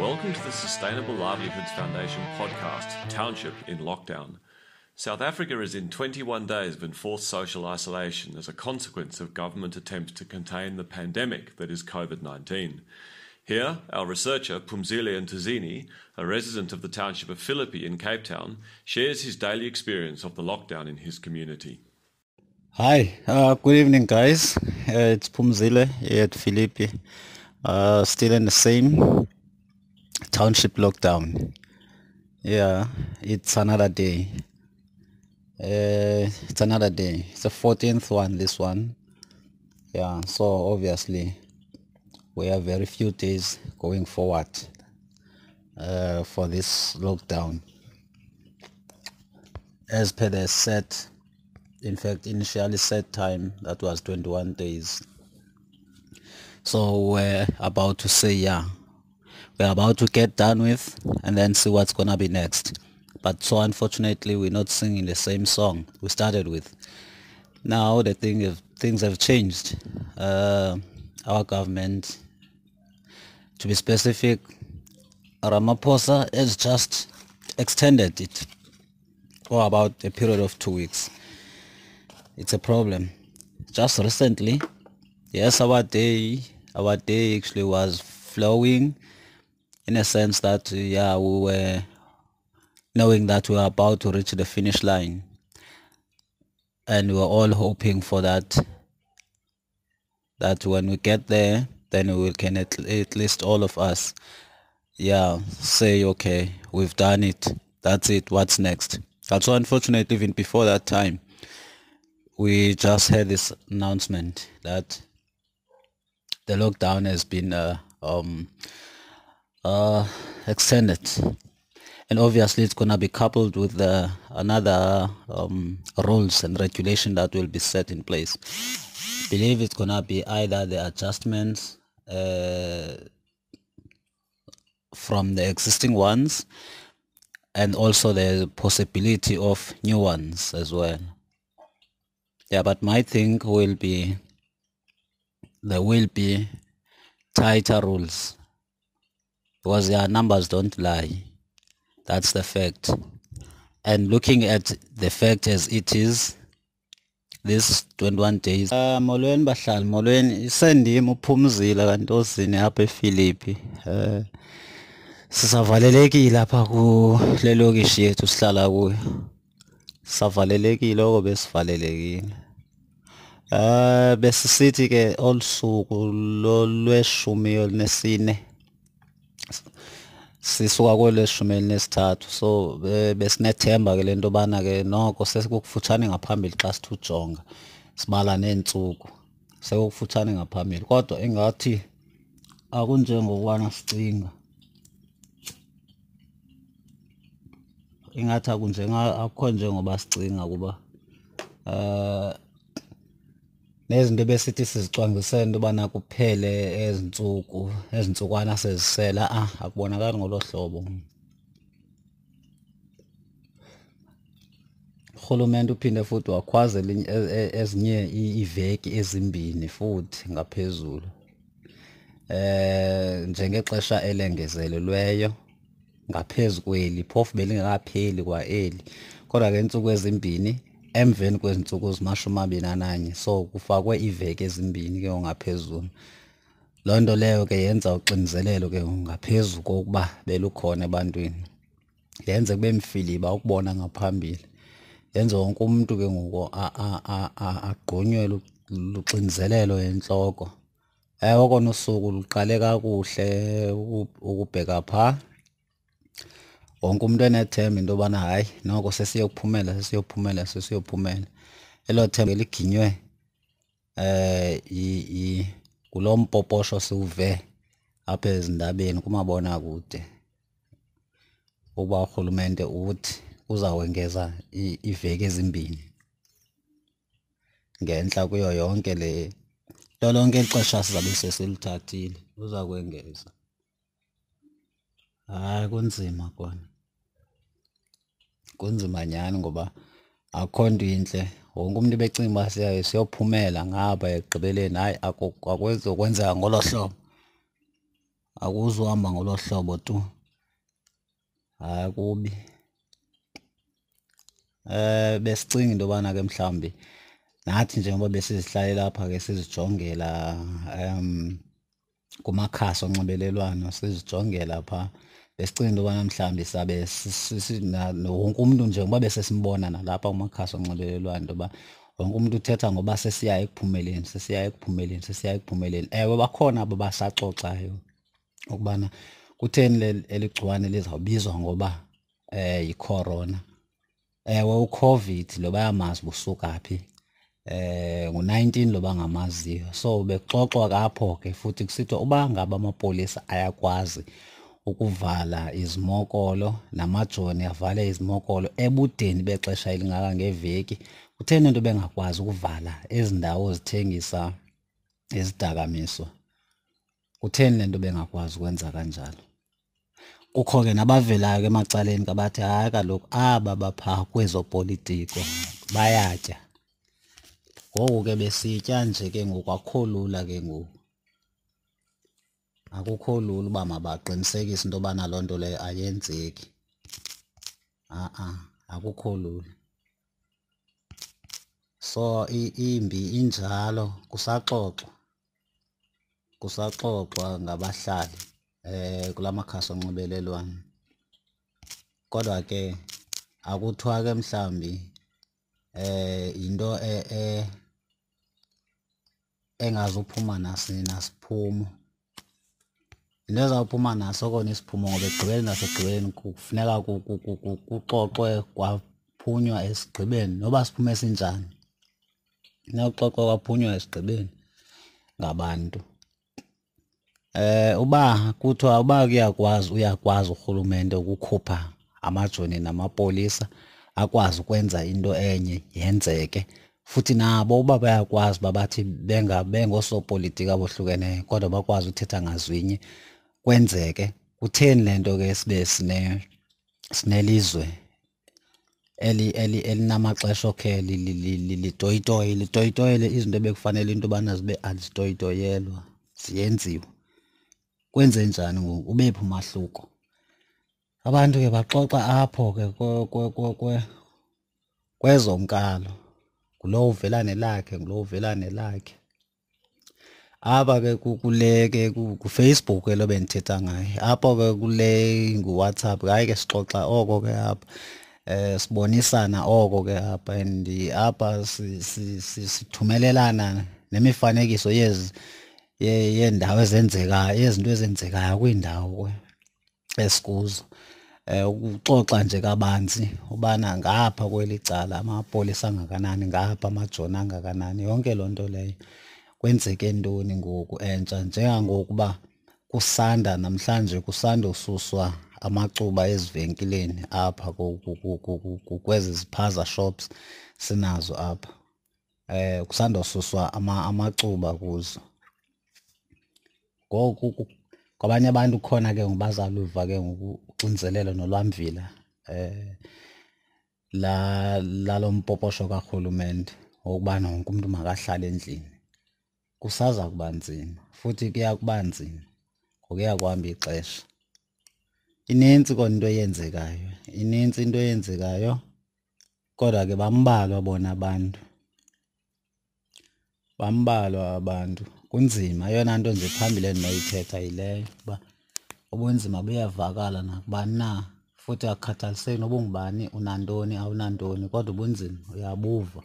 Welcome to the Sustainable Livelihoods Foundation podcast, Township in Lockdown. South Africa is in 21 days of enforced social isolation as a consequence of government attempts to contain the pandemic that is COVID 19. Here, our researcher Pumzile Ntuzini, a resident of the township of Philippi in Cape Town, shares his daily experience of the lockdown in his community. Hi, uh, good evening, guys. Uh, it's Pumzile here at Philippi. Uh, still in the same township lockdown. Yeah, it's another day. Uh, it's another day. It's the 14th one, this one. Yeah, so obviously we have very few days going forward uh, for this lockdown. As per the set, in fact, initially set time, that was 21 days. So we're about to say, yeah, we're about to get done with and then see what's to be next. But so unfortunately, we're not singing the same song we started with. Now the thing is, things have changed. Uh, our government to be specific, Ramaphosa has just extended it for about a period of two weeks. It's a problem. Just recently, yes, our day, our day actually was flowing in a sense that, yeah, we were knowing that we were about to reach the finish line. And we were all hoping for that, that when we get there, then we can at, at least all of us yeah say okay we've done it. That's it. What's next? But so unfortunately even before that time we just had this announcement that the lockdown has been uh, um, uh, extended. And obviously it's going to be coupled with the, another um, rules and regulation that will be set in place. Believe it's going to be either the adjustments uh, from the existing ones and also the possibility of new ones as well. Yeah, but my thing will be there will be tighter rules because their numbers don't lie. That's the fact. And looking at the fact as it is, this 21 days uh, molweni bahlali molweni isendima uphumzile kantozini apha ephilippi uh, sisavalelekile apha kule lokishi yethu sihlala kuyo sisavalelekile oko besivalelekile uh, besisithi ke olusuku lolweshumi elinesine sisuka kweleshumi elinesithathu so besinethemba ke lento bana ke noko sesikufutshane ngaphambili xa sithi ujonga sibala neentsuku sekufutshane ngaphambili. Kodwa ingathi akunjengokubana sicinga ingathi akunjenga akukho njengoba sicinga kuba uh nezinto besithi sizicwangcisele into yobana kuphele ezintsuku ezintsukwana sezisela ah akubonakali ngolo hlobo. Urhulumente uphinde futhi wakhwazela ezinye iiveki ezimbini futhi ngaphezulu eh njengexesha elengezelelweyo ngaphezu kweli phofu belingekapheli kwa eli. Kodwa ke intsuku ezimbini emveni kwezinsuku ezimashumi amabini ananye so kufakwe iveki ezimbini ke ngaphezulu. Loo nto leyo ke yenza uxinizelelo ke ngaphezu kokuba belukhona ebantwini. Yenze kube mfiliba ukubona ngaphambili. Yenze wonke umuntu ke ngoku agqunywe luxinizelelo entloko. Ewe kona usuku luqale kakuhle ukubheka phaa. Wonke umuntu enethemba into yobana hayi noko sesiyokuphumela sesiyokuphumela sesiyokuphumela. Elo themba liginywe eh kulo mpoposho siwuve apha ezindabeni kumabonakude ukuba urhulumente uthi uzawengeza iiveki ezimbini ngentla kuyo yonke le nto lonke ixesha sizabe sesilithathile uza kwengeza. Hayi kunzima kona. Kunzima nyhani ngoba akukho nto intle. Wonke umuntu becinga uba siyophumela ngapha ekugqibeleni hayi akwezokwenzeka ngolo hlobo. Akuzuhamba ngolo hlobo tu. Hayi kubi eh besicinga into yobana ke mhlawumbi nathi njengoba besizihlalela lapha ke sizijongela um kumakhasi onxibelelwano sizijongela pha besicinga into yobana mhlawumbi sabe wonke umntu njengoba besesimbona nalapha kumakhasi onxibelelwano into yoba wonke umntu uthetha ngoba sesiya ekuphumeleni sesiya ekuphumeleni sesiya ekuphumeleni. Ewe bakhona abo basaxoxayo ukubana kutheni eligciwane lizawubizwa ngoba eh yicorona. Ewe ucovid lo bayamazi busuka phi eh ngu19 lo bangamaziyo. So bexoxwa kapho ke futhi kusithiwa uba ngaba amapolisa ayakwazi ukuvala izimokolo namajoni avale izimokolo ebudeni bexesha elingaka ngeveki kutheni into bengakwazi ukuvala ezi ndawo zithengisa izidakamiswa kutheni lento bengakwazi ukwenza kanjalo? Kukho ke nabavelayo ke emacaleni kabathi hayi kaloku aba bapha kwezopolitiko bayatya. Ngoku ke besitya nje ke ngoku akukho lula ke ngoku. Akukho lula uba mabaqinisekise into yobana loo nto leyo ayenzeki. A-a akukho lula. So imbi injalo kusaxoxwa kusaxoxwa ngabahlali eh kulamakhasi onxibelelwano. Kodwa ke akuthiwa ke mhlambi eh into e engazuphuma nasiphumo. Into ezawuphuma naso kona isiphumo ngoba ekugqibeleni nasekugqibeleni kufuneka kuxoxwe kwaphunywa esigqibeni. Noba siphume sinjani funeka kuxoxwe kwaphunywa esigqibeni ngabantu. Eh uba kuthiwa uba kuyakwazi uyakwazi urhulumente ukukhupha amajoni namapolisa akwazi ukwenza into enye yenzeke. Futhi nabo uba bayakwazi babathi bengoosopolitiki abohlukeneyo kodwa bakwazi uthetha ngazwinye kwenzeke kutheni le nto ke sibe sine sinelizwe eli eli elinamaxesha okhe litoyitoye litoyitoyele izinto ebekufanele into yobana zibe azitoyitoyelwa ziyenziwe. Kwenze njani ngoku? Ubephi umahluko? Abantu ke baxoxa apho ke kwezonkalo ngulo uvela nelakhe ngulo uvela nelakhe. Apha ke kule ke kuFacebook ke lo bendithetha ngayo apho ke kule nguWhatsApp hayi ke sixoxa oko ke apha eh sibonisana oko ke apha and apha sithumelelana nemifanekiso yezi yendawo ezenzekayo izinto ezenzekayo kwiindawo esikuzo. Eh ukuxoxa nje kabanzi ubana ngapha kweli cala amapolisa angakanani ngapha amajoni angakanani yonke loo nto leyo. Kwenzeke ntoni ngoku entsha? Njengangokuba kusanda namhlanje kusanda ususwa amacuba ezivenkileni apha kwezi ziphaza shops sinazo apha. Eh kusanda ususwa amacuba kuzo. Ngoku kwabanye abantu khona ke ngobazaluva ke ngokuxinzelelo nolwamvila eh la lalompoposho karhulumente wokubana wonke umuntu makahlale endlini. Kusaza kuba nzima futhi kuya kuba nzima ngokuya kuhamba ixesha. Inintsi kona into eyenzekayo inintsi into eyenzekayo kodwa ke bambalwa bona abantu bambalwa abantu. Kunzima eyona nto nje phambili endinoyithetha yileyo uba ubunzima buyavakala nakubani na futhi akukhathaliseki noba ungubani unantoni awunantoni kodwa ubunzima uyabuva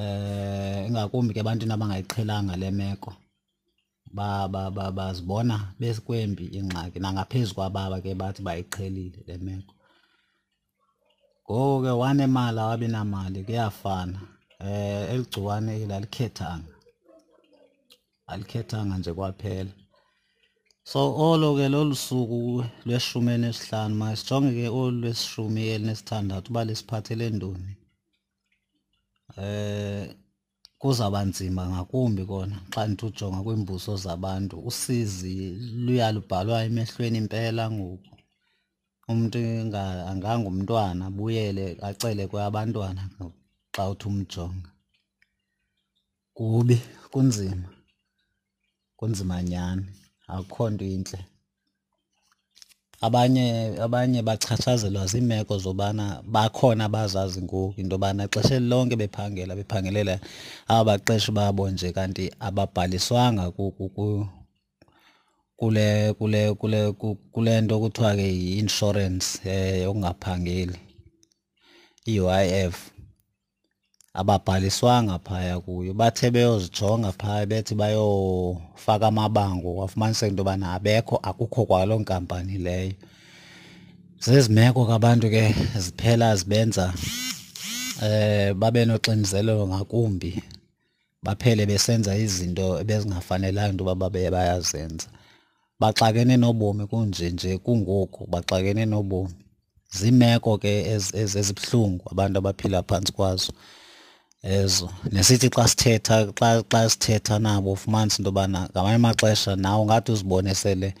eh ingakumbi ke ebantwini abangayiqhelanga le meko bazibona bekwembi ingxaki nangaphezu kwababa ke bathi bayiqhelile le meko. Ngoku ke wanemali awabi namali kuyafana. Eh eligciwane lalikhethanga alikhethanga nje kwaphela. So olo ke lolu suku lweshumi elinesihlanu masijonge ke olu lwesishumi elinesithandathu uba lisiphathele ntoni? Eh kuzawuba nzima ngakumbi kona xa ndithi ujonga kwiimbuso zabantu. Usizi luyalubhalwa emehlweni impela ngoku. Umntu angangumntwana buyele acele kwabantwana xa uthi umjonga. Kubi kunzima. Kunzima nyhani akukho nto intle. Abanye abanye bachatshazelwa ziimeko zobana bakhona abazazi ngoku into yobana xesha lonke bephangela bephangelela aba baqeshi babo nje kanti ababhaliswanga kule kule kule kule nto kuthiwa ke yi-insurance eh yokungaphangeli i-U_I_F ababhaliswanga phaya kuyo bathe beyozijonga phaya bethi bayofaka amabango wafumaniseka into yobana abekho akukho kwaloo nkampani leyo. Zezi meko ke ke ziphela zibenza eh babe noxinizelelo ngakumbi baphele besenza izinto ebezingafanelanga into yoba babe bayazenza. Baxakene nobomi kunje nje kungoku baxakene nobomi. Ziimeko ke ezibuhlungu abantu abaphila phantsi kwazo ezo. Nesithi xa sithetha xa xa sithetha nabo ufumanise into yobana ngamanye amaxesha nawe ungathi uzibone sele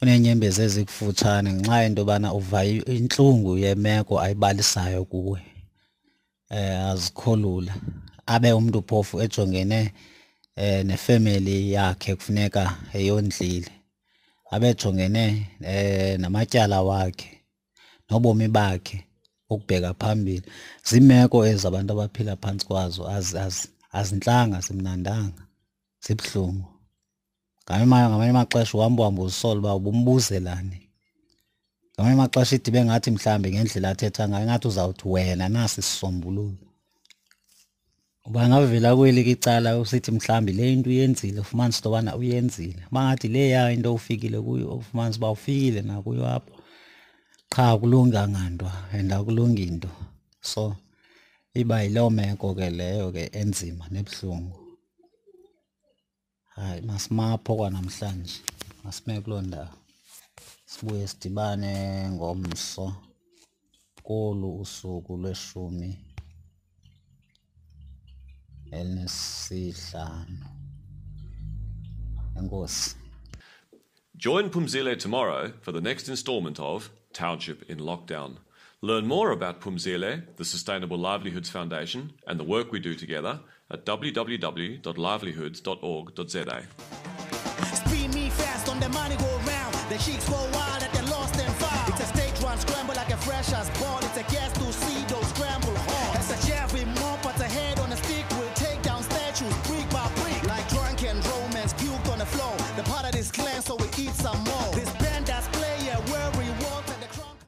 uneenyembezi ezikufutshane ngenxa yento yobana uva intlungu yemeko ayibalisayo kuwe. Um azikho lula. Abe umntu phofu ejongene um nefemeli yakhe kufuneka eyondlile. Abe abejongene um namatyala wakhe nobomi bakhe ukubheka phambili. Ziimeko ezabantu abaphila phantsi kwazo azintlanga zimnandanga zibuhlungu. Ngamanye amaxesha uhamba uhamba uzisola uba ubumbuzelane ngamanye amaxesha idibe ngathi mhlawumbi ngendlela athetha ngayo ingathi uzawuthi wena nasi sisombululo uba ngavela kweli icala usithi mhlawumbi le into uyenzile ufumanise into yobana uyenzile. Uba ngathi le ya into ufikile kuyo ufumanise uba ufikile nakuyo apho qha akulunganga nto and akulungi nto. So iba yiloo meko ke leyo ke enzima nebuhlungu. Hayi masimapho kwanamhlanje. Masime kuloo ndawo. Sibuye sidibane ngomso kolu usuku lweshumi elinesihlanu. Enkosi. Join Pumzile tomorrow for the next installment of Township in Lockdown. Learn more about Pumzile, the Sustainable Livelihoods Foundation, and the work we do together at www.livelihoods.org.za.